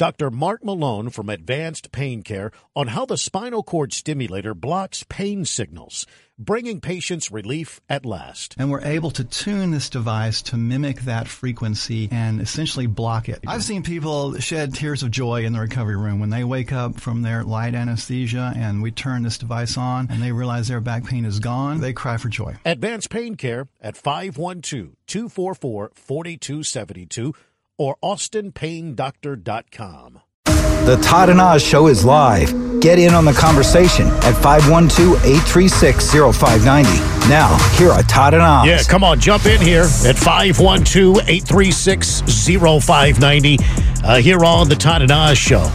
Dr. Mark Malone from Advanced Pain Care on how the spinal cord stimulator blocks pain signals, bringing patients relief at last. And we're able to tune this device to mimic that frequency and essentially block it. I've seen people shed tears of joy in the recovery room when they wake up from their light anesthesia and we turn this device on and they realize their back pain is gone. They cry for joy. Advanced Pain Care at 512 244 4272 or austinpaindoctor.com. The Todd and Oz Show is live. Get in on the conversation at 512-836-0590. Now, here are Todd and Oz. Yeah, come on, jump in here at 512-836-0590 uh, here on the Todd and Oz Show.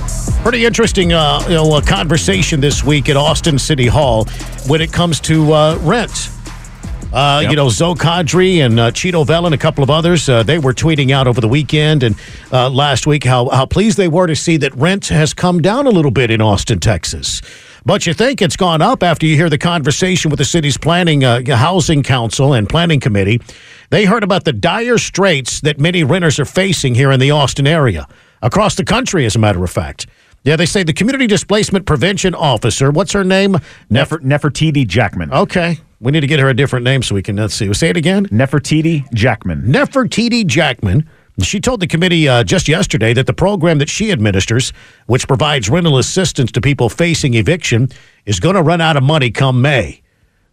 Pretty interesting uh, you know, conversation this week at Austin City Hall when it comes to uh, rent. Uh, yep. You know, Zo Qadri and uh, Chito Vela and a couple of others, uh, they were tweeting out over the weekend and uh, last week how, how pleased they were to see that rent has come down a little bit in Austin, Texas. But you think it's gone up after you hear the conversation with the city's planning, uh, housing council, and planning committee. They heard about the dire straits that many renters are facing here in the Austin area, across the country, as a matter of fact. Yeah, they say the community displacement prevention officer. What's her name? Nefer- Nefertitti Jackmon. Okay, we need to get her a different name so we can let's see. Say it again. Nefertitti Jackmon. Nefertitti Jackmon. She told the committee uh, just yesterday that the program that she administers, which provides rental assistance to people facing eviction, is going to run out of money come May.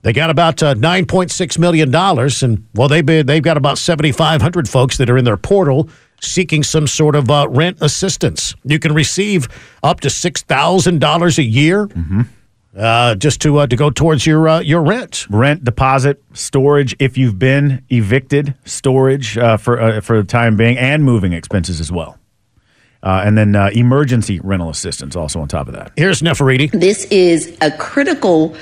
They got about uh, nine point six million dollars, and well, they've been, they've got about seventy five hundred folks that are in their portal seeking some sort of uh, rent assistance. You can receive up to six thousand dollars a year. Mm-hmm uh, just to uh, to go towards your uh, your rent, rent deposit, storage if you've been evicted, storage uh, for uh, for the time being, and moving expenses as well. Uh, and then emergency rental assistance also on top of that. Here's Nefertitti. This is a critical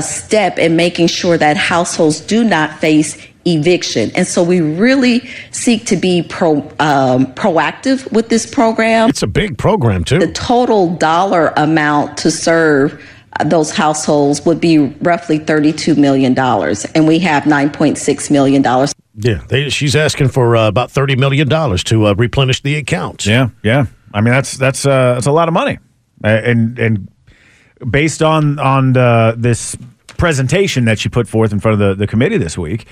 step in making sure that households do not face eviction. And so we really seek to be pro, um, proactive with this program. It's a big program, too. The total dollar amount to serve those households would be roughly $32 million. And we have $9.6 million. Yeah, they, she's asking for uh, about $30 million to uh, replenish the accounts. Yeah, yeah. I mean, that's that's uh, that's a lot of money. and and based on on the, this presentation that she put forth in front of the, the committee this week,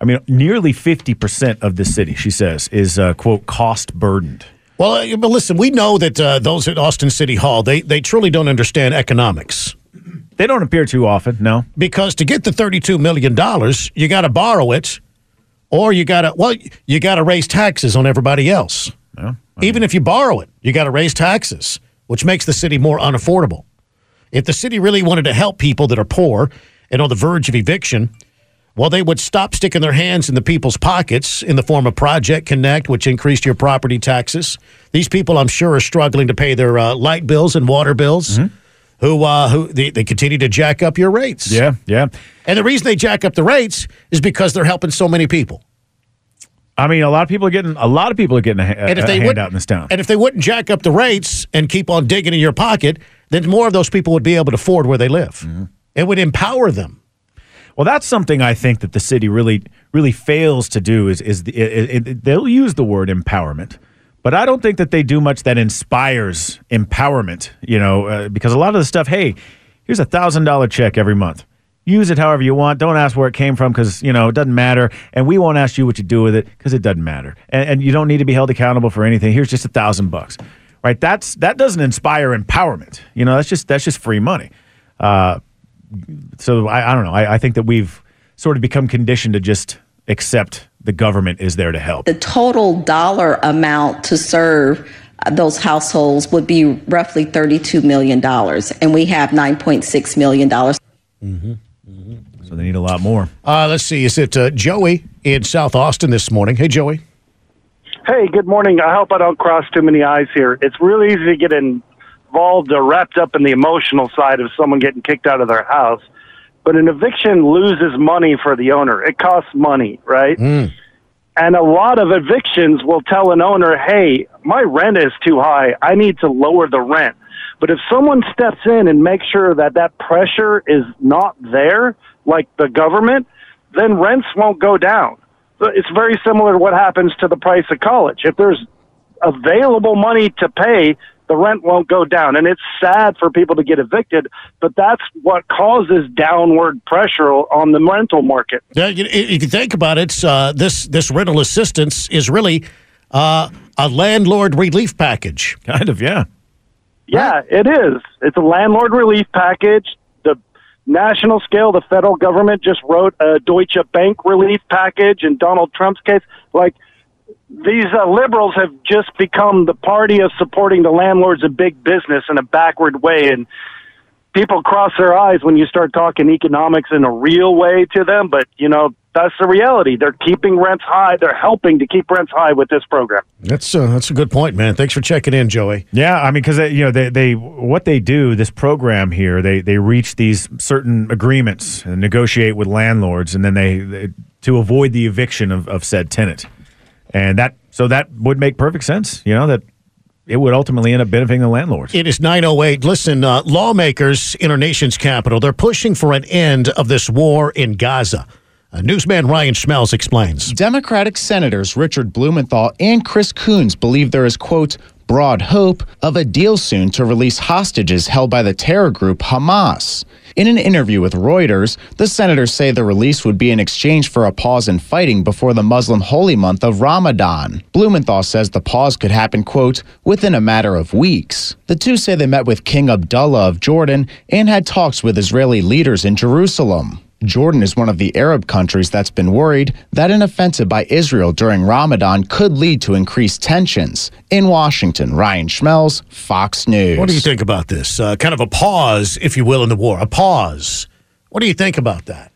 I mean, nearly 50% of the city, she says, is, uh, quote, cost burdened. Well, uh, but listen, we know that uh, those at Austin City Hall, they, they truly don't understand economics. They don't appear too often, no. Because to get the $32 million, you got to borrow it or you got to, well, you got to raise taxes on everybody else. Yeah, Even if you borrow it, you got to raise taxes, which makes the city more unaffordable. If the city really wanted to help people that are poor and on the verge of eviction, well, they would stop sticking their hands in the people's pockets in the form of Project Connect, which increased your property taxes. These people, I'm sure, are struggling to pay their uh, light bills and water bills. Mm-hmm who uh, who they, they continue to jack up your rates. Yeah, yeah. And the reason they jack up the rates is because they're helping so many people. I mean, a lot of people are getting a lot of people are getting a, a, and if they would, out in this town. And if they wouldn't jack up the rates and keep on digging in your pocket, then more of those people would be able to afford where they live. Mm-hmm. It would empower them. Well, that's something I think that the city really really fails to do. Is is the, it, it, they'll use the word empowerment, but I don't think that they do much that inspires empowerment, you know, uh, because a lot of the stuff, hey, here's a $1,000 check every month. Use it however you want. Don't ask where it came from because, you know, it doesn't matter. And we won't ask you what you do with it because it doesn't matter. And, and, you don't need to be held accountable for anything. Here's just a thousand bucks, right? That's that doesn't inspire empowerment. You know, that's just that's just free money. Uh, so I, I don't know. I, I think that we've sort of become conditioned to just accept the government is there to help. The total dollar amount to serve those households would be roughly $32 million, and we have $9.6 million. Mm-hmm. Mm-hmm. So they need a lot more. Uh, let's see. Is it uh, Joey in South Austin this morning? Hey, Joey. Hey, good morning. I hope I don't cross too many eyes here. It's really easy to get involved or wrapped up in the emotional side of someone getting kicked out of their house. But an eviction loses money for the owner. It costs money, right? Mm. And a lot of evictions will tell an owner, hey, my rent is too high. I need to lower the rent. But if someone steps in and makes sure that that pressure is not there, like the government, then rents won't go down. It's very similar to what happens to the price of college. If there's available money to pay, the rent won't go down. And it's sad for people to get evicted, but that's what causes downward pressure on the rental market. Yeah, you, you can think about it. Uh, this this rental assistance is really uh, a landlord relief package. Kind of, yeah. Yeah, it is. It's a landlord relief package. The national scale, the federal government just wrote a Deutsche Bank relief package in Donald Trump's case. Like, these uh, liberals have just become the party of supporting the landlords of big business in a backward way. And people cross their eyes when you start talking economics in a real way to them. But, you know, that's the reality. They're keeping rents high. They're helping to keep rents high with this program. That's uh, that's a good point, man. Thanks for checking in, Joey. Yeah, I mean, because you know they, they what they do this program here they they reach these certain agreements and negotiate with landlords, and then they, they to avoid the eviction of, of said tenant, and that so that would make perfect sense. You know that it would ultimately end up benefiting the landlords. It is 908. Listen, uh, lawmakers in our nation's capital, they're pushing for an end of this war in Gaza. Uh, newsman Ryan Schmelz explains. Democratic Senators Richard Blumenthal and Chris Coons believe there is, quote, broad hope of a deal soon to release hostages held by the terror group Hamas. In an interview with Reuters, the senators say the release would be in exchange for a pause in fighting before the Muslim holy month of Ramadan. Blumenthal says the pause could happen, quote, within a matter of weeks. The two say they met with King Abdullah of Jordan and had talks with Israeli leaders in Jerusalem. Jordan is one of the Arab countries that's been worried that an offensive by Israel during Ramadan could lead to increased tensions. In Washington, Ryan Schmelz, Fox News. What do you think about this? Uh, kind of a pause, if you will, in the war. A pause. What do you think about that?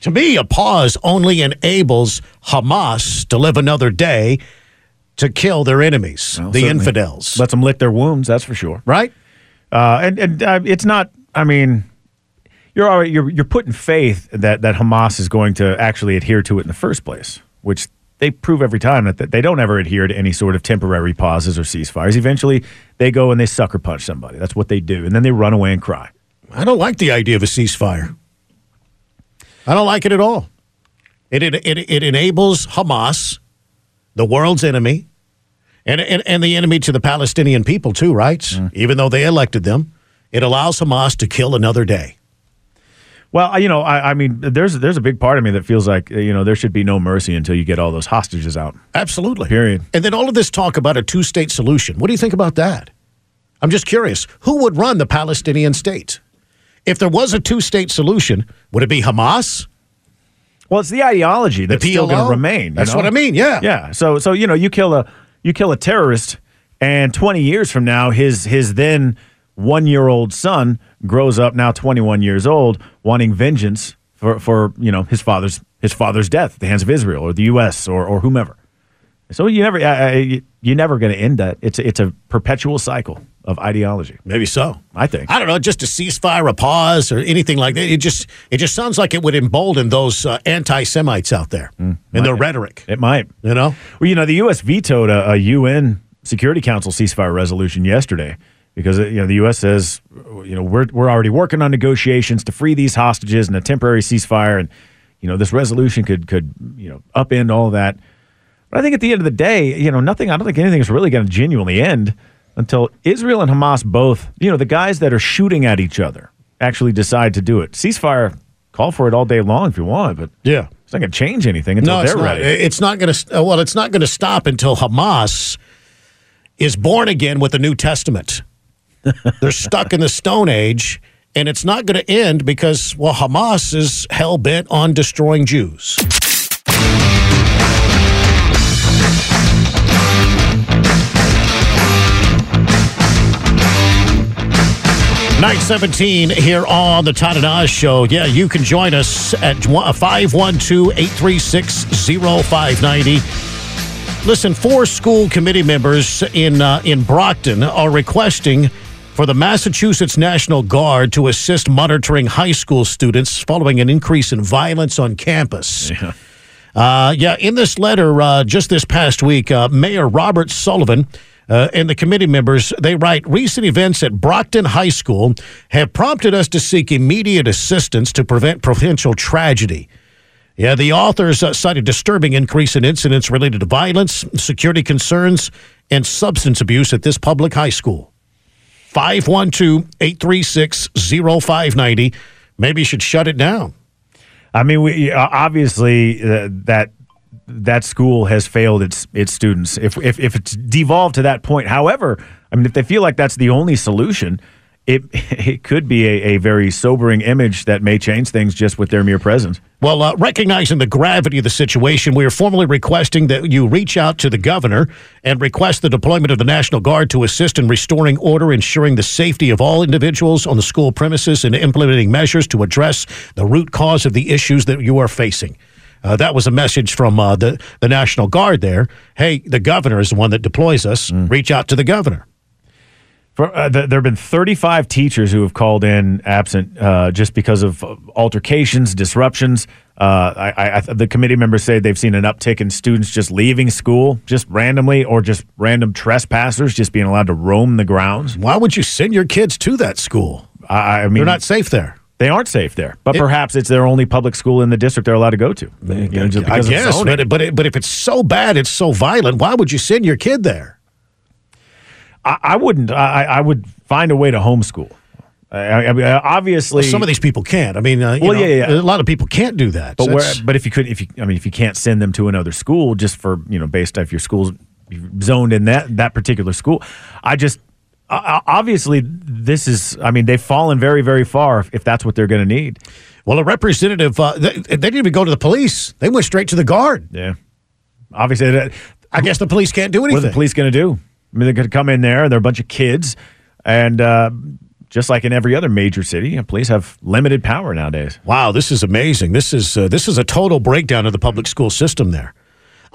To me, a pause only enables Hamas to live another day to kill their enemies, Well, the certainly. infidels. Lets them lick their wounds, that's for sure. right? Uh, and and uh, it's not. I mean, you're already you're you're putting faith that that Hamas is going to actually adhere to it in the first place, which they prove every time that, that they don't ever adhere to any sort of temporary pauses or ceasefires. Eventually, they go and they sucker punch somebody. That's what they do, and then they run away and cry. I don't like the idea of a ceasefire. I don't like it at all. It it, it, it enables Hamas, the world's enemy, and, and and the enemy to the Palestinian people too, right? Mm. Even though they elected them, it allows Hamas to kill another day. Well, you know, I, I mean, there's there's a big part of me that feels like you know there should be no mercy until you get all those hostages out. Absolutely. Period. And then all of this talk about a two state solution. What do you think about that? I'm just curious. Who would run the Palestinian state? If there was a two state solution, would it be Hamas? Well, it's the ideology that's still going to remain. you That's know? what I mean, yeah. yeah. So, so you know, you kill a you kill a terrorist, and 20 years from now, his his then one year old son grows up now 21 years old, wanting vengeance for for you know his father's his father's death at the hands of Israel or the U.S. or or whomever. So you never you- you're never going to end that. It's it's a perpetual cycle of ideology. Maybe so. I think. I don't know, just a ceasefire, a pause, or anything like that. It just it just sounds like it would embolden those uh, anti-Semites out there in their rhetoric. It might. You know, Well, you know, the U.S. vetoed a, a UN Security Council ceasefire resolution yesterday because you know the U.S. says you know we're we're already working on negotiations to free these hostages and a temporary ceasefire, and you know this resolution could could you know upend all that. But I think at the end of the day, you know, nothing. I don't think anything is really going to genuinely end until Israel and Hamas both, you know, the guys that are shooting at each other actually decide to do it. Ceasefire, call for it all day long if you want, but yeah. it's not going to change anything until No, they're not. ready. It's not going to. Well, it's not going to stop until Hamas is born again with the New Testament. They're stuck in the Stone Age, and it's not going to end because well, Hamas is hell bent on destroying Jews. Nine seventeen here on the Todd and Oz Show. Yeah, you can join us at 512-836-0590. Listen, four school committee members in uh, in Brockton are requesting for the Massachusetts National Guard to assist monitoring high school students following an increase in violence on campus. Yeah. Uh, yeah, in this letter uh, just this past week, uh, Mayor Robert Sullivan uh, and the committee members they write recent events at Brockton High School have prompted us to seek immediate assistance to prevent potential tragedy. Yeah, the authors uh, cite a disturbing increase in incidents related to violence, security concerns, and substance abuse at this public high school. 512 836 0590. Maybe you should shut it down. I mean, we uh, obviously uh, that that school has failed its its students. If, if if it's devolved to that point, however, I mean, if they feel like that's the only solution, it it could be a, a very sobering image that may change things just with their mere presence. Well, uh, recognizing the gravity of the situation, we are formally requesting that you reach out to the governor and request the deployment of the National Guard to assist in restoring order, ensuring the safety of all individuals on the school premises, and implementing measures to address the root cause of the issues that you are facing. Uh, that was a message from uh, the, the National Guard there. Hey, the governor is the one that deploys us. Reach out to the governor. For, uh, th- there have been 35 teachers who have called in absent uh, just because of altercations, disruptions. Uh, I, I, the committee members say they've seen an uptick in students just leaving school just randomly, or just random trespassers just being allowed to roam the grounds. Why would you send your kids to that school? I, I mean, They're not safe there. They aren't safe there, but It- perhaps it's their only public school in the district they're allowed to go to. You know, I guess, zoning. but, but, it, but if it's so bad, it's so violent, why would you send your kid there? I, I wouldn't. I, I would find a way to homeschool. I, I mean, obviously, Some of these people can't. I mean, uh, you Well, know, yeah, yeah. a lot of people can't do that. But So where, but if you could, if you, I mean, if you can't send them to another school just for you know, based off your school's zoned in that that particular school, I just o- obviously this is. I mean, they've fallen very, very far if, if that's what they're going to need. well, a representative, uh, they, they didn't even go to the police. They went straight to the guard. Yeah, obviously, that, I guess the police can't do what anything. are the police going to do? I mean, going to come in there. And they're a bunch of kids, and uh, just like in every other major city, police have limited power nowadays. Wow, this is amazing. This is uh, this is a total breakdown of the public school system there.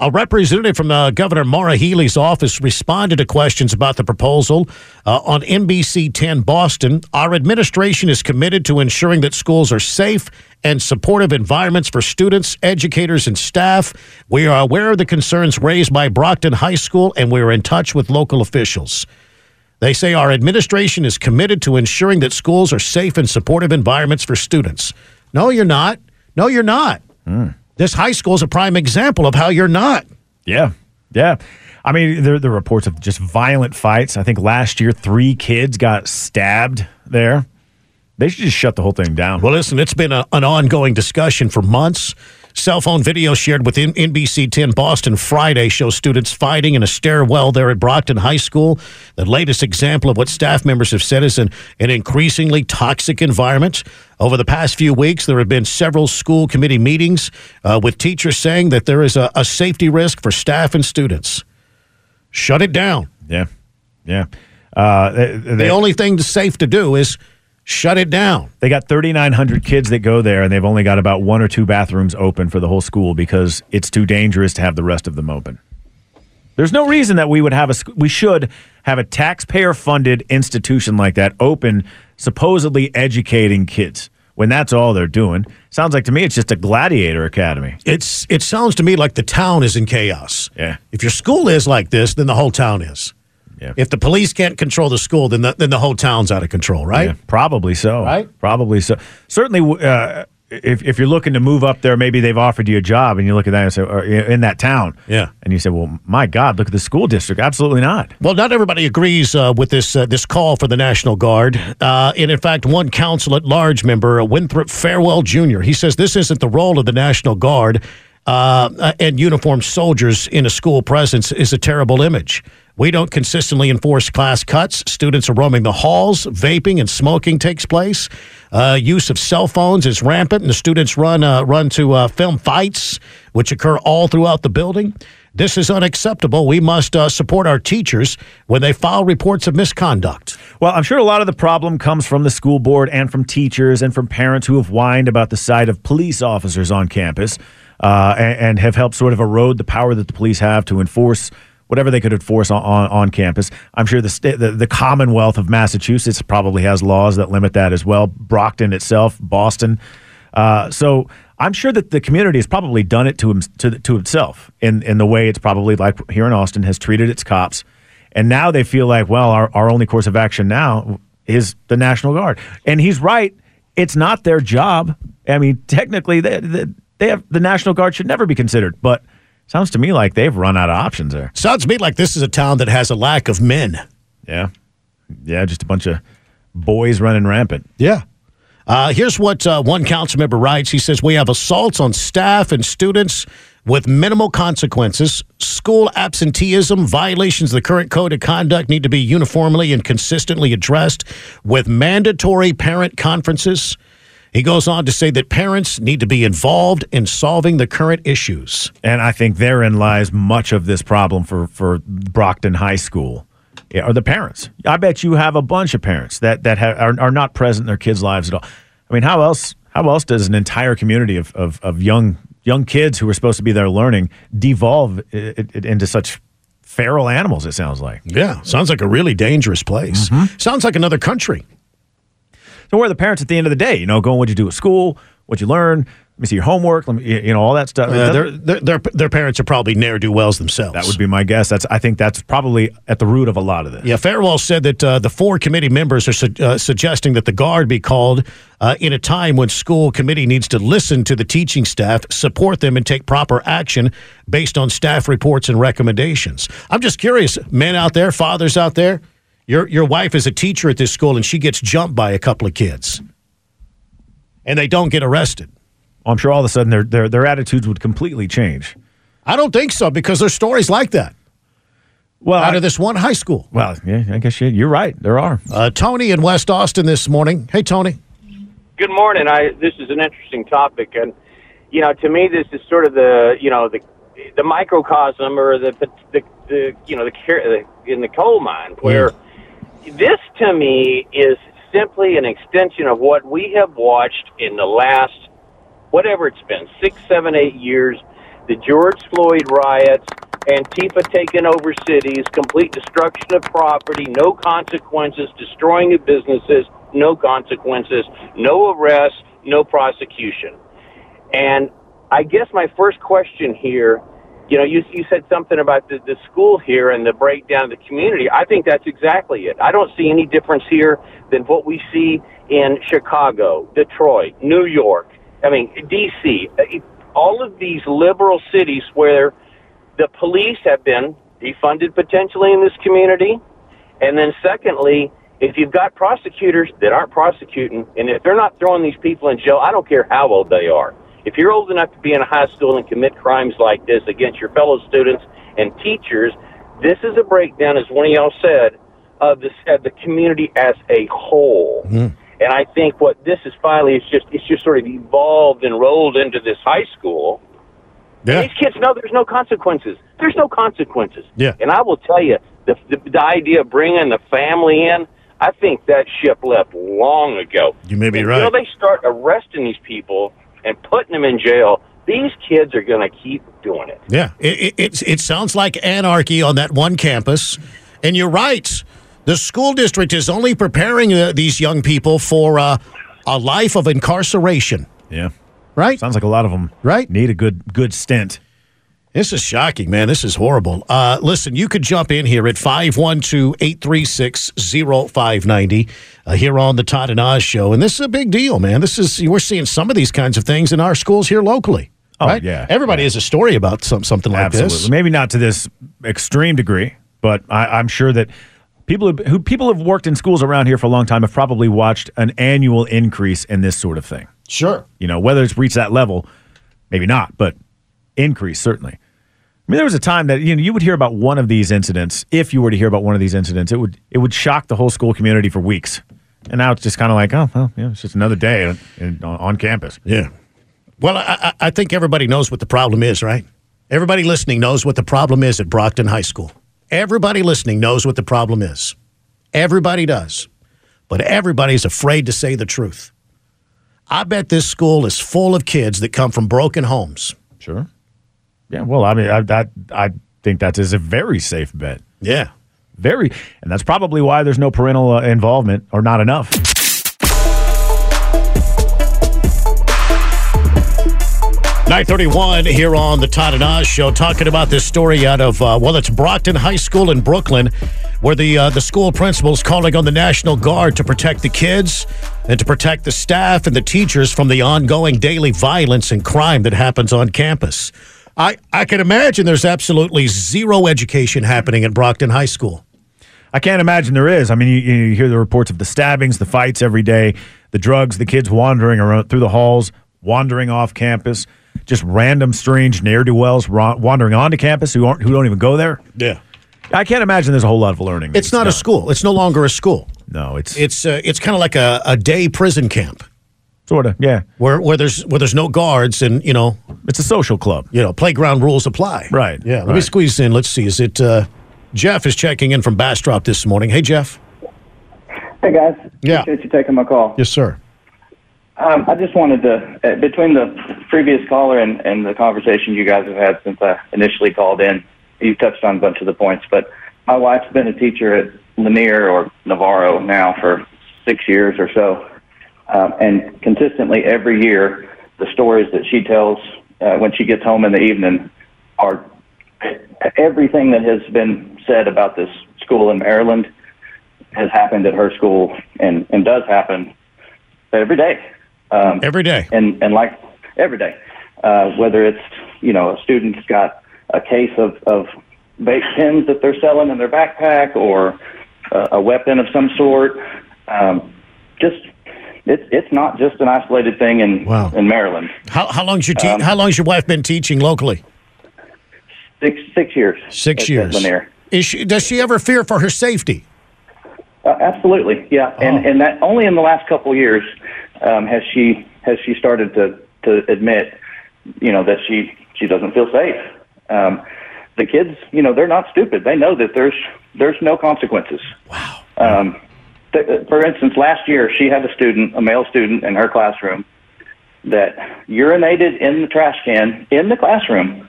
A representative from uh, Governor Maura Healey's office responded to questions about the proposal uh, on NBC 10 Boston. Our administration is committed to ensuring that schools are safe and supportive environments for students, educators, and staff. We are aware of the concerns raised by Brockton High School, and we are in touch with local officials. They say our administration is committed to ensuring that schools are safe and supportive environments for students. No, you're not. No, you're not. This high school is a prime example of how you're not. Yeah, yeah. I mean, there there are reports of just violent fights. I think last year three kids got stabbed there. They should just shut the whole thing down. Well, listen, it's been a, an ongoing discussion for months. Cell phone video shared with NBC 10 Boston Friday shows students fighting in a stairwell there at Brockton High School. The latest example of what staff members have said is an, an increasingly toxic environment. Over the past few weeks, there have been several school committee meetings uh, with teachers saying that there is a, a safety risk for staff and students. Shut it down. yeah, yeah. Uh, they, The only thing that's safe to do is shut it down. they got 3,900 kids that go there, and they've only got about one or two bathrooms open for the whole school because it's too dangerous to have the rest of them open. There's no reason that we would have a we should have a taxpayer funded institution like that open, supposedly educating kids when that's all they're doing. Sounds like to me it's just a gladiator academy. It's it sounds to me like the town is in chaos. Yeah. If your school is like this, then the whole town is. Yeah. If the police can't control the school, then the, then the whole town's out of control, right? Yeah, probably so. Right? Probably so. Certainly, uh, if, if you're looking to move up there, maybe they've offered you a job, and you look at that and say, or, in that town, Yeah. and you say, well, my God, look at the school district. Absolutely not. Well, not everybody agrees uh, with this uh, this call for the National Guard. Uh, and in fact, one council at large member, uh, Winthrop Farwell Jr., he says this isn't the role of the National Guard. Uh, and uniformed soldiers in a school presence is a terrible image. We don't consistently enforce class cuts. Students are roaming the halls. Vaping and smoking takes place. Uh, use of cell phones is rampant, and the students run uh, run to uh, film fights, which occur all throughout the building. This is unacceptable. We must uh, support our teachers when they file reports of misconduct. Well, I'm sure a lot of the problem comes from the school board and from teachers and from parents who have whined about the sight of police officers on campus uh, and, and have helped sort of erode the power that the police have to enforce whatever they could enforce on, on, on campus. I'm sure the, sta- the the Commonwealth of Massachusetts probably has laws that limit that as well. Brockton itself, Boston. Uh, so I'm sure that the community has probably done it to him, to, to itself in, in the way it's probably like here in Austin has treated its cops. And now they feel like, well, our, our only course of action now is the National Guard. And he's right. It's not their job. I mean, technically, they, they, they have the National Guard should never be considered, but Sounds to me like they've run out of options there. Sounds to me like this is a town that has a lack of men. Yeah. Yeah, just a bunch of boys running rampant. Yeah. Uh, here's what uh, one council member writes. He says, We have assaults on staff and students with minimal consequences. School absenteeism, violations of the current code of conduct need to be uniformly and consistently addressed with mandatory parent conferences. He goes on to say that parents need to be involved in solving the current issues. And I think therein lies much of this problem for, for Brockton High School. Yeah, or the parents. I bet you have a bunch of parents that that have, are, are not present in their kids' lives at all. I mean, how else how else does an entire community of, of, of young young kids who are supposed to be there learning devolve it, it, into such feral animals? It sounds like. Yeah, sounds like a really dangerous place. Mm-hmm. Sounds like another country. So where are the parents at the end of the day? You know, going what you do at school, what you learn. Let me see your homework. Let me, you know, all that stuff. Uh, their, their, their, their parents are probably ne'er do wells themselves. that would be my guess. That's I think that's probably at the root of a lot of this. Yeah, Farwell said that uh, the four committee members are su- uh, suggesting that the guard be called uh, in a time when school committee needs to listen to the teaching staff, support them, and take proper action based on staff reports and recommendations. I'm just curious, men out there, fathers out there, your your wife is a teacher at this school and she gets jumped by a couple of kids, and they don't get arrested. I'm sure all of a sudden their their their attitudes would completely change. I don't think so because there's stories like that Well, out I- of this one high school. well, yeah, I guess you, you're right. There are. Uh, Tony in West Austin this morning. Hey, Tony. Good morning. I this is an interesting topic, and you know, to me, this is sort of the you know the the microcosm or the the, the you know the, car- the in the coal mine where this to me is simply an extension of what we have watched in the last whatever it's been six, seven, eight years. The George Floyd riots, Antifa taking over cities, complete destruction of property, no consequences, destroying of businesses, no consequences, no arrests, no prosecution. And I guess my first question here, you know, you, you said something about the, the school here and the breakdown of the community. I think that's exactly it. I don't see any difference here than what we see in Chicago, Detroit, New York, I mean, D.C., all of these liberal cities where the police have been defunded potentially in this community. And then, secondly, if you've got prosecutors that aren't prosecuting, and if they're not throwing these people in jail, I don't care how old they are. If you're old enough to be in a high school and commit crimes like this against your fellow students and teachers, this is a breakdown, as one of y'all said, of the, of the community as a whole. Hmm. And I think what this is finally is just it's just sort of evolved and rolled into this high school. Yeah. These kids know there's no consequences. There's no consequences. Yeah. And I will tell you, the, the the idea of bringing the family in, I think that ship left long ago. You may be And right. Until they start arresting these people and putting them in jail, these kids are going to keep doing it. Yeah, it, it, it's- it sounds like anarchy on that one campus. And you're right. The school district is only preparing uh, these young people for uh, a life of incarceration, Yeah. right? Sounds like a lot of them Right. need a good good stint. This is shocking, man. This is horrible. Uh, listen, you could jump in here at 512 836 0590 uh, here on the Todd and Oz show. And this is a big deal, man. This is, we're seeing some of these kinds of things in our schools here locally. Oh, right? yeah. Everybody has a story about some, something like Absolutely. this. Maybe not to this extreme degree, but I, I'm sure that people who, who people have worked in schools around here for a long time have probably watched an annual increase in this sort of thing. Sure. You know, whether it's reached that level, maybe not, but increase certainly. I mean, there was a time that you know you would hear about one of these incidents. If you were to hear about one of these incidents, it would it would shock the whole school community for weeks. And now it's just kind of like, oh, well, yeah, it's just another day on, in, on, campus. Yeah. Well, I, I I think everybody knows what the problem is, right? Everybody listening knows what the problem is at Brockton High School. Everybody listening knows what the problem is. Everybody does. But everybody's afraid to say the truth. I bet this school is full of kids that come from broken homes. Sure. Yeah. Well, I mean, I, that I think that is a very safe bet. Yeah. Very, and that's probably why there's no parental uh, involvement or not enough. 931 here on the Todd and Oz show, talking about this story out of, uh, well, it's Brockton High School in Brooklyn, where the, uh, the school principal is calling on the National Guard to protect the kids and to protect the staff and the teachers from the ongoing daily violence and crime that happens on campus. I, I can imagine there's absolutely zero education happening at Brockton High School. I can't imagine there is. I mean, you, you hear the reports of the stabbings, the fights every day, the drugs, the kids wandering around through the halls, wandering off campus, just random strange ne'er do wells wandering onto campus who aren't who don't even go there. Yeah, I can't imagine there's a whole lot of learning. It's not a school. It's no longer a school. No, it's it's uh, it's kind of like a, a day prison camp. Sort of, yeah. Where where there's where there's no guards and you know it's a social club. You know, playground rules apply. Right. Yeah. Let right. me squeeze in. Let's see. Is it uh, Jeff is checking in from Bastrop this morning? Hey, Jeff. Hey guys. Yeah. Appreciate you taking my call. Yes, sir. Um, I just wanted to, uh, between the previous caller and, and the conversation you guys have had since I initially called in, you touched on a bunch of the points. But my wife's been a teacher at Lanier or Navarro now for six years or so, um, and consistently every year, the stories that she tells uh, when she gets home in the evening are everything that has been said about this school in Maryland has happened at her school and, and does happen every day. Um, every day. And, and like every day, uh, whether it's, you know, a student's got a case of, of vape pens that they're selling in their backpack or a, a weapon of some sort. Um, just, it's, it's not just an isolated thing in, wow. in Maryland. How, how long's your te- Um, how long's your wife been teaching locally? Six, six years. Six years. She, does she ever fear for her safety? Uh, absolutely, yeah, and Oh. and that only in the last couple of years um, has she has she started to to admit, you know, that she she doesn't feel safe. Um, the kids, you know, they're not stupid. They know that there's there's no consequences. Wow. Um, for instance, last year she had a student, a male student, in her classroom that urinated in the trash can in the classroom,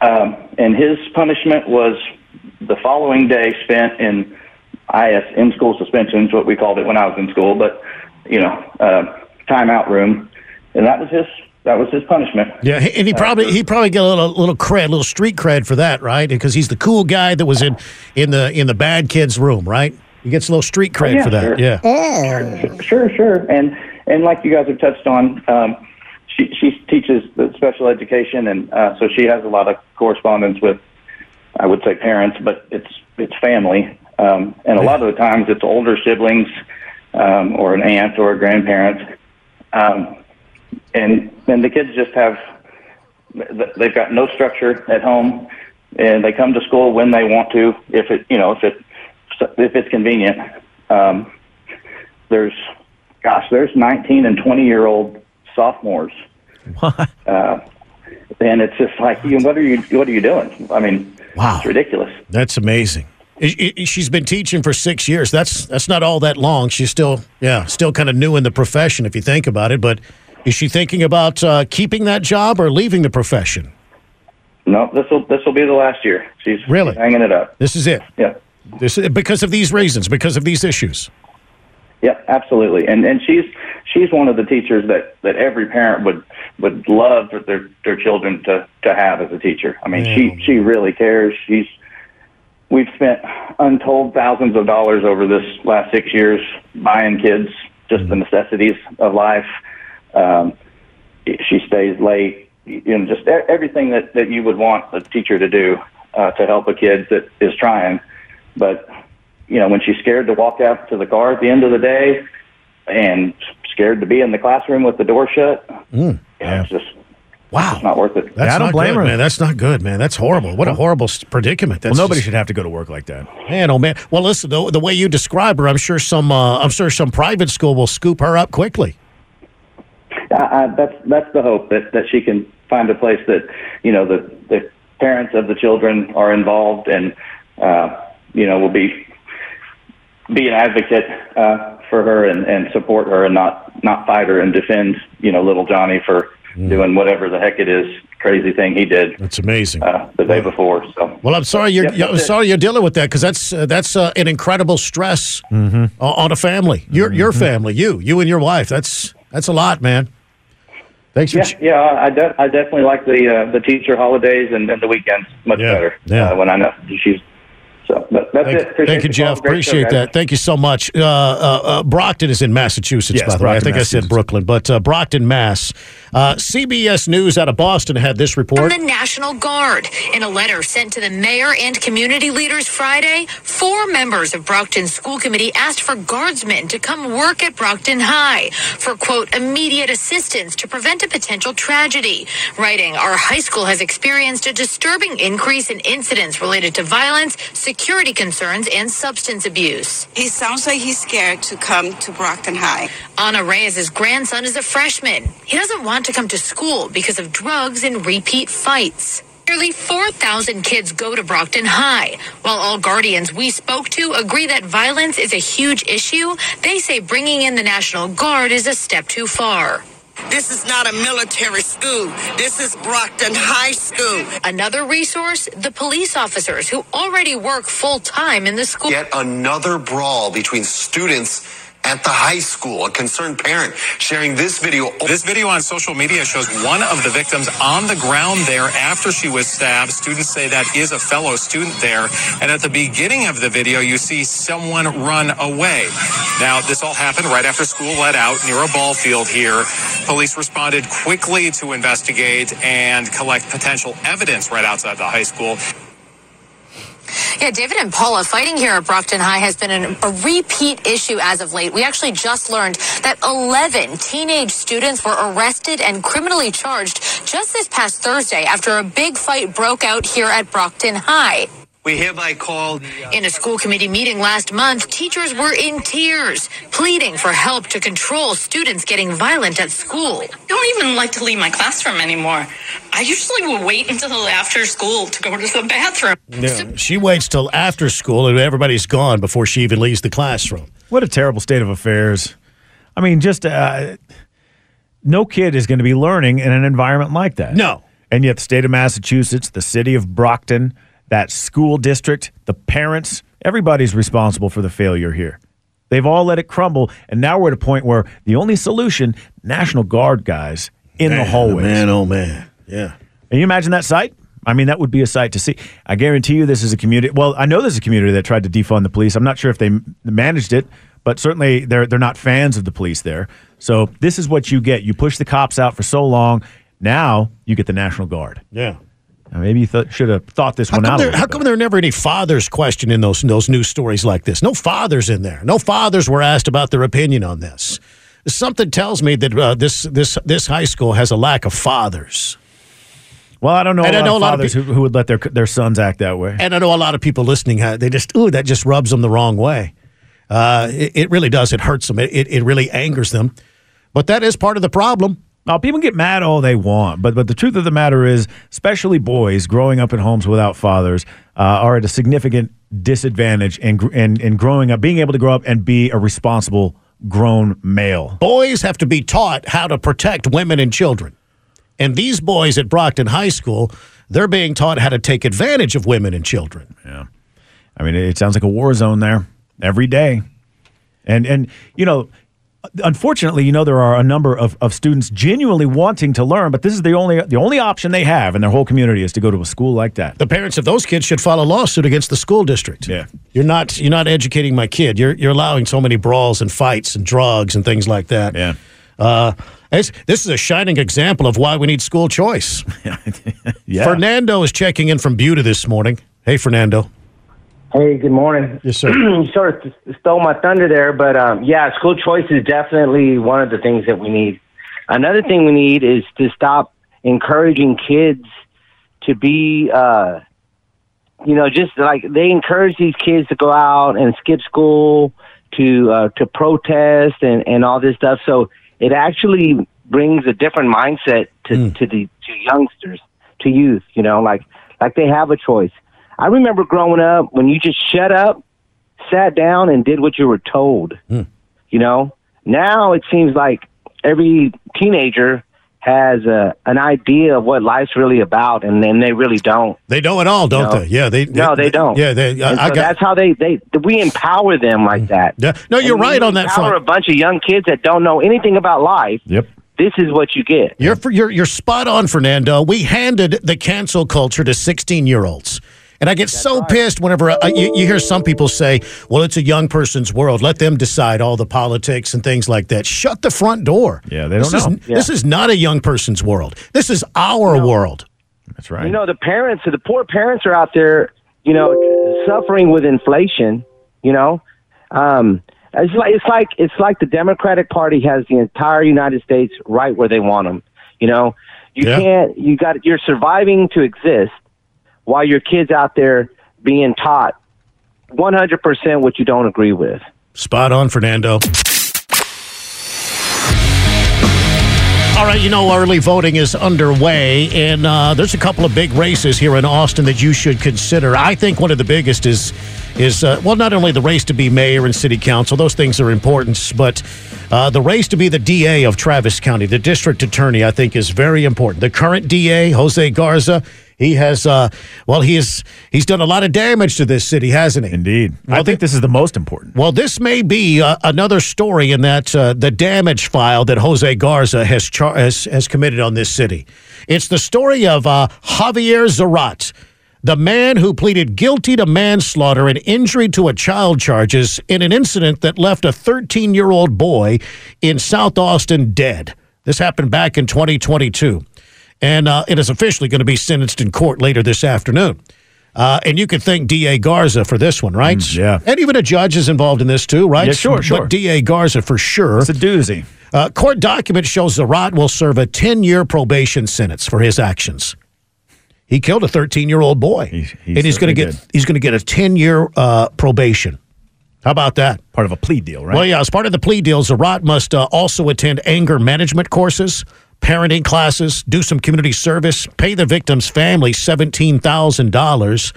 um, and his punishment was the following day spent in IS in school suspensions, what we called it when I was in school, but you know, uh, timeout room, and that was his that was his punishment. Yeah, and he probably he probably get a little little cred, little street cred for that, right? Because he's the cool guy that was in in the in the bad kids room, right? He gets a little street cred yeah, for that. sure. Yeah. Sure, sure, and and like you guys have touched on, um, she she teaches the special education, and uh, so she has a lot of correspondence with, I would say parents, but it's it's family, um, and a lot of the times it's older siblings, um, or an aunt or a grandparent, um, and and the kids just have they've got no structure at home, and they come to school when they want to, if it you know if it if it's convenient. Um, there's, gosh, there's 19 and 20 year old sophomores. What? Uh, and it's just like, you, what are you, what are you doing? I mean, Wow. it's ridiculous. That's amazing. She's been teaching for six years. That's that's not all that long. She's still yeah, still kind of new in the profession if you think about it. But is she thinking about uh, keeping that job or leaving the profession? No, this will, this will be the last year. She's Really? hanging it up. This is it. Yeah. This because of these reasons, because of these issues. Yeah, absolutely. And and she's she's one of the teachers that that every parent would would love for their their children to to have as a teacher. I mean, she she really cares. She's we've spent untold thousands of dollars over this last six years buying kids just the necessities of life. Um, she stays late, you know, just everything that that you would want a teacher to do uh, to help a kid that is trying. But you know, when she's scared to walk out to the car at the end of the day and scared to be in the classroom with the door shut, you know, it's just Wow. it's not worth it. That's I don't not blame good, her. man. That's not good, man. That's horrible. What a horrible predicament. That's well, nobody just- should have to go to work like that. Man, oh man. Well, listen, the, the way you describe her, I'm sure some uh, I'm sure some private school will scoop her up quickly. I, I, that's that's the hope that that she can find a place that you know the the parents of the children are involved and uh, you know will be be an advocate uh, for her and, and support her and not not fight her and defend you know little Johnny for doing whatever the heck it is crazy thing he did That's amazing. uh, the day before. So Well, I'm sorry you're, Yeah, I'm sorry you're dealing with that because that's uh, that's uh, an incredible stress o- on a family. Your your family, you, you and your wife. That's that's a lot, man. Thanks for yeah, ch- yeah, I, de- I definitely like the uh, the teacher holidays and, and the weekends much Yeah, better yeah. Uh, when I know she's So, but that's Thank, it. Appreciate thank you. Jeff. Great show, Appreciate that. Thank you so much. Uh, uh, uh, Brockton is in Massachusetts, Yes, by the way. I think I said Brooklyn, but uh, Brockton, Mass. Uh, CBS News out of Boston had this from report. the National Guard. In a letter sent to the mayor and community leaders Friday, four members of Brockton's school committee asked for guardsmen to come work at Brockton High for, quote, immediate assistance to prevent a potential tragedy. Writing, our high school has experienced a disturbing increase in incidents related to violence, security concerns, and substance abuse. He sounds like he's scared to come to Brockton High. Anna Reyes' grandson is a freshman. He doesn't want to come to school because of drugs and repeat fights. Nearly 4,000 kids go to Brockton High. While all guardians we spoke to agree that violence is a huge issue, they say bringing in the National Guard is a step too far. This is not a military school. This is Brockton High School. Another resource the police officers who already work full time in the school. Yet another brawl between students at the high school. A concerned parent sharing this video. This video on social media shows one of the victims on the ground there after she was stabbed. Students say that is a fellow student there. And at the beginning of the video, you see someone run away. Now, this all happened right after school let out near a ball field here. Police responded quickly to investigate and collect potential evidence right outside the high school. Yeah, David and Paula, fighting here at Brockton High has been an, a repeat issue as of late. We actually just learned that 11 teenage students were arrested and criminally charged just this past Thursday after a big fight broke out here at Brockton High. We hereby call uh, In a school committee meeting last month, teachers were in tears, pleading for help to control students getting violent at school. I don't even like to leave my classroom anymore. I usually will wait until after school to go to the bathroom. Yeah, she waits till after school and everybody's gone before she even leaves the classroom. What a terrible state of affairs. I mean, just uh, no kid is going to be learning in an environment like that. No. And yet, the state of Massachusetts, the city of Brockton, that school district, the parents, everybody's responsible for the failure here. They've all let it crumble. And now we're at a point where the only solution National Guard guys in the Man, hallways. Man, oh man. Yeah. Can you imagine that sight? I mean, that would be a sight to see. I guarantee you this is a community. Well, I know there's a community that tried to defund the police. I'm not sure if they managed it, but certainly they're, they're not fans of the police there. So this is what you get. You push the cops out for so long. Now you get the National Guard. Yeah. Maybe you th- should have thought this How one out. there, how come there are never any fathers questioned in those, those news stories like this? No fathers in there. No fathers were asked about their opinion on this. Something tells me that uh, this, this, this high school has a lack of fathers. Well, I don't know. And a I lot know of a lot of fathers who, who would let their their sons act that way. And I know a lot of people listening, uh, they just, ooh, that just rubs them the wrong way. Uh, it, it really does. It hurts them. It, it, it really angers them. But that is part of the problem. Now, people get mad all they want, but but the truth of the matter is, especially boys growing up in homes without fathers uh, are at a significant disadvantage in, in in growing up, being able to grow up and be a responsible grown male. Boys have to be taught how to protect women and children. And these boys at Brockton High School, they're being taught how to take advantage of women and children. Yeah, I mean, it sounds like a war zone there every day, and and you know. Unfortunately, you know there are a number of, of students genuinely wanting to learn, but this is the only the only option they have in their whole community is to go to a school like that. The parents of those kids should file a lawsuit against the school district. Yeah. You're not you're not educating my kid. You're you're allowing so many brawls and fights and drugs and things like that. Yeah. Uh, this is a shining example of why we need school choice. Yeah. Fernando is checking in from Buda this morning. Hey, Fernando. Hey, good morning. Yes, sir. you sort of stole my thunder there, but um, yeah, school choice is definitely one of the things that we need. Another thing we need is to stop encouraging kids to be, uh, you know, just like they encourage these kids to go out and skip school, to uh, to protest and and all this stuff. So it actually brings a different mindset to to the to youngsters, to youth. You know, like like they have a choice. I remember growing up when you just shut up, sat down, and did what you were told. Hmm. You know, now it seems like every teenager has a, an idea of what life's really about, and then they really don't. They know it all, don't No. they? Yeah, they. No, they don't. Yeah, they. I, I so got. that's how they, they we empower them like hmm. that. Yeah. No, you're And right you on that empower front. a bunch of young kids that don't know anything about life. Yep. This is what you get. You're you're you're spot on, Fernando. We handed the cancel culture to 16 year olds, And I get so pissed whenever uh, you, you hear some people say, well, it's a young person's world. Let them decide all the politics and things like that. Shut the front door. Yeah, they this don't is, know. This is not a young person's world. This is our world. That's right. You know, the parents, the poor parents are out there, you know, suffering with inflation. You know, um, it's like it's like it's like the Democratic Party has the entire United States right where they want them. You know, you Yeah. can't. You got. You're surviving to exist while your kids out there being taught 100% what you don't agree with. Spot on, Fernando. All right, you know, early voting is underway, and uh, there's a couple of big races here in Austin that you should consider. I think one of the biggest is, is uh, well, not only the race to be mayor and city council; those things are important, but uh, the race to be the DA of Travis County, the district attorney, I think is very important. The current DA, Jose Garza, he has, uh, well, he's he's done a lot of damage to this city, hasn't he? Indeed. I think this is the most important. Well, this may be uh, another story in that uh, the damage file that Jose Garza has, char- has has committed on this city. It's the story of uh, Javier Zarat, the man who pleaded guilty to manslaughter and injury to a child charges in an incident that left a 13 year old boy in South Austin dead. This happened back in 2022, and uh, it is officially going to be sentenced in court later this afternoon. Uh, and you could thank D.A. Garza for this one, right? yeah. And even a judge is involved in this too, right? Yeah, sure, But sure. D.A. Garza for sure. It's a doozy. Uh, court document shows Zarat will serve a 10 year probation sentence for his actions. He killed a 13 year old boy, and he's going to get did. he's going to get a 10 year uh, probation. How about that? Part of a plea deal, right? Well, yeah, as part of the plea deal, Zarat must uh, also attend anger management courses, parenting classes, do some community service, pay the victim's family $17,000.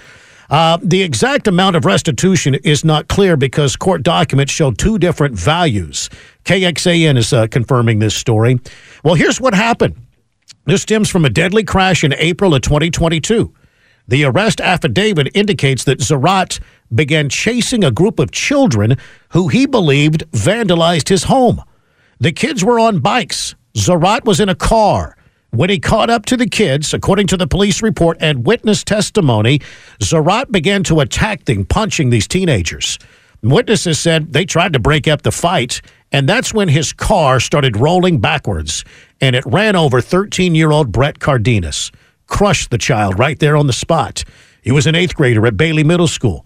Uh, the exact amount of restitution is not clear because court documents show two different values. KXAN is uh, confirming this story. Well, here's what happened. This stems from a deadly crash in April of 2022. The arrest affidavit indicates that Zarat began chasing a group of children who he believed vandalized his home. The kids were on bikes. Zarat was in a car. When he caught up to the kids, according to the police report and witness testimony, Zarat began to attack them, punching these teenagers. Witnesses said they tried to break up the fight, and that's when his car started rolling backwards, and it ran over 13 year old Brett Cardenas, crushed the child right there on the spot. He was an eighth grader at Bailey Middle School.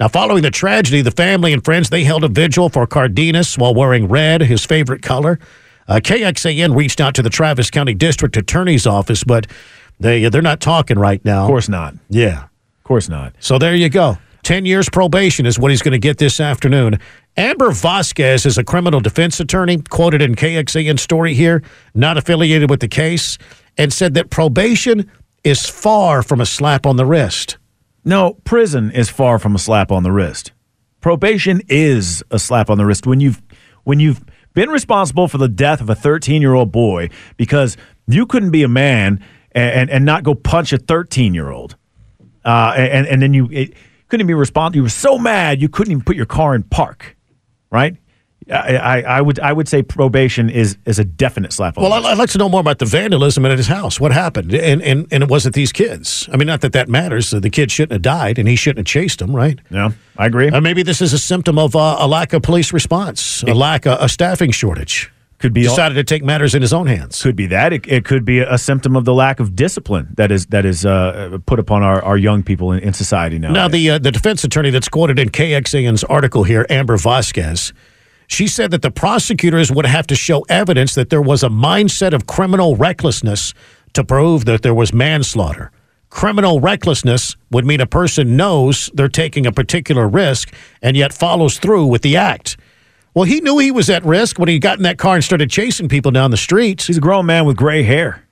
Now, following the tragedy, the family and friends they held a vigil for Cardenas while wearing red, his favorite color. Uh, KXAN reached out to the Travis County District Attorney's Office, but they they're not talking right now. Of course not. Yeah. Of course not. So there you go. 10 years probation is what he's going to get this afternoon. Amber Vasquez is a criminal defense attorney, quoted in KXAN story here, not affiliated with the case, and said that probation is far from a slap on the wrist. No, prison is far from a slap on the wrist. Probation is a slap on the wrist when you've when you've been responsible for the death of a 13 year old boy because you couldn't be a man and, and, and not go punch a 13 year old. Uh, and, and then you it, couldn't be responsible. You were so mad you couldn't even put your car in park, right? I, I, I would I would say probation is is a definite slap on Well, I'd, I'd like to know more about the vandalism at his house. What happened? And, and, and it wasn't these kids. I mean, not that that matters. The kid shouldn't have died, and he shouldn't have chased them, right? Yeah, I agree. Uh, maybe this is a symptom of uh, a lack of police response, a lack of a staffing shortage. Could be all- decided to take matters in his own hands. Could be that. It, it could be a symptom of the lack of discipline that is that is uh, put upon our, our young people in, in society now. Now, the uh, the defense attorney that's quoted in KXAN's article here, Amber Vasquez, she said that the prosecutors would have to show evidence that there was a mindset of criminal recklessness to prove that there was manslaughter. Criminal recklessness would mean a person knows they're taking a particular risk and yet follows through with the act. Well, he knew he was at risk when he got in that car and started chasing people down the streets. He's a grown man with gray hair.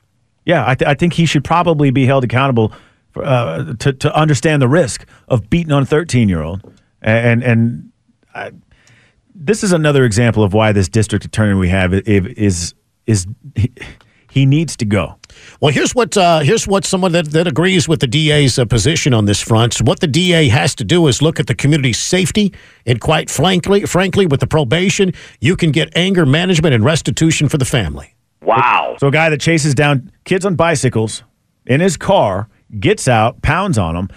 Yeah, I, th- I think he should probably be held accountable for, uh, to to understand the risk of beating on a thirteen year old. And and I, this is another example of why this district attorney we have i- i- is is he, he needs to go. Well, here's what uh, here's what someone that, that agrees with the DA's uh, position on this front. What the DA has to do is look at the community's safety, and quite frankly, frankly, with the probation, you can get anger management and restitution for the family. Wow. So a guy that chases down kids on bicycles in his car, gets out, pounds on them.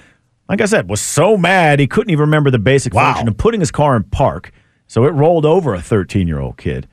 like I said, was so mad he couldn't even remember the basic Wow. function of putting his car in park. So it rolled over a 13 year old kid.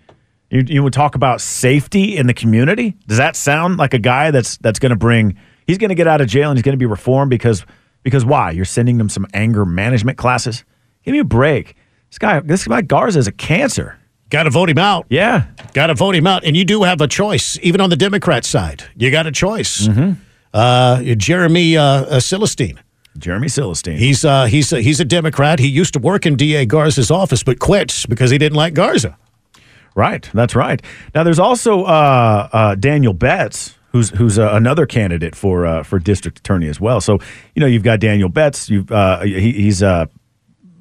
You, you would talk about safety in the community. Does that sound like a guy that's that's going to bring? He's going to get out of jail and he's going to be reformed because because why? You're sending him some anger management classes. Give me a break. This guy, this guy Garza is a cancer. Got to vote him out. Yeah. Got to vote him out. And you do have a choice, even on the Democrat side. You got a choice. Mm-hmm. Uh, Jeremy uh, uh, Silverstein. Jeremy Silverstein. He's uh, he's a, he's a Democrat. He used to work in DA Garza's office, but quit because he didn't like Garza. Right, that's right. Now, there's also uh, uh, Daniel Betts, who's who's uh, another candidate for uh, for district attorney as well. So, you know, you've got Daniel Betts. You've uh, he, he's uh,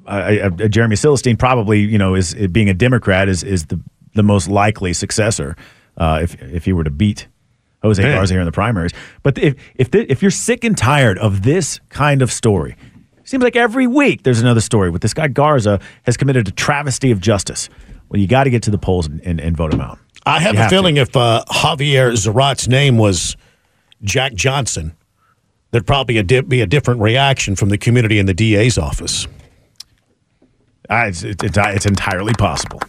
uh, uh, Jeremy Silverstein. Probably, you know, is, is being a Democrat is is the the most likely successor uh, if if he were to beat Jose Man. Garza here in the primaries. But if if the, if you're sick and tired of this kind of story. Seems like every week there's another story with this guy Garza has committed a travesty of justice. Well, you got to get to the polls and, and, and vote him out. I have You a have to. feeling if uh, Javier Zarat's name was Jack Johnson, there'd probably a di- be a different reaction from the community in the DA's office. Uh, it's, it's, it's, it's entirely possible.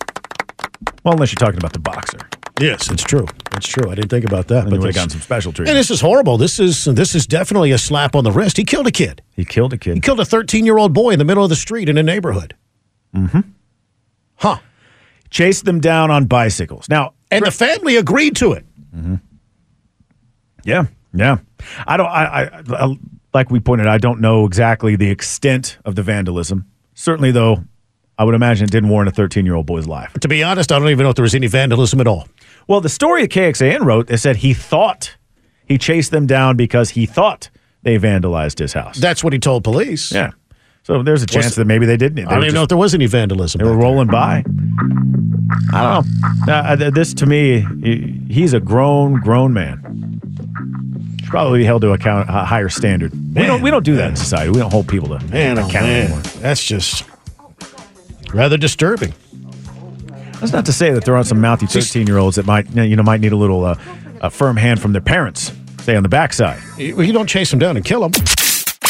Well, unless you're talking about the boxer. Yes, it's true. It's true. I didn't think about that. Would have this- gotten some special And treatment. this is horrible. This is this is definitely a slap on the wrist. He killed a kid. He killed a kid. He killed a 13 year old boy in the middle of the street in a neighborhood. Mm-hmm. Huh. Chased them down on bicycles. Now, And the family agreed to it. Mhm. Yeah, yeah. I don't. I, I, I like we pointed. out, I don't know exactly the extent of the vandalism. Certainly, though, I would imagine it didn't warrant a 13 year old boy's life. To be honest, I don't even know if there was any vandalism at all. Well, the story that KXAN wrote, they said he thought he chased them down because he thought they vandalized his house. That's what he told police. Yeah. So there's a chance Was- that maybe they didn't. They I don't even know if there was any vandalism. They were back there. rolling by. I don't know. Uh, this to me, he- he's a grown, grown man. Should probably be held to account a higher standard. we don't. We don't do that in society. We don't hold people to Man, oh, account man. anymore. That's just rather disturbing. That's not to say that there aren't some mouthy thirteen-year-olds that might, you know, might need a little uh, a firm hand from their parents. Say on the backside. You you don't chase them down and kill them.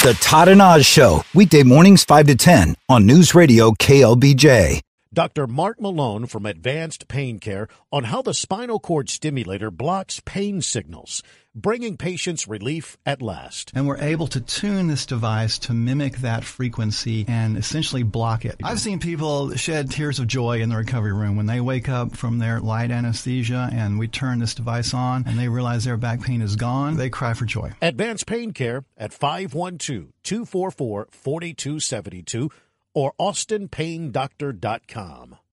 The Todd and Oz Show, weekday mornings 5 to 10 on News Radio KLBJ. Dr. Mark Malone from Advanced Pain Care on how the spinal cord stimulator blocks pain signals, bringing patients relief at last. And we're able to tune this device to mimic that frequency and essentially block it. I've seen people shed tears of joy in the recovery room when they wake up from their light anesthesia and we turn this device on and they realize their back pain is gone. They cry for joy. Advanced Pain Care at 512 244 4272 or austinpaindoctor.com.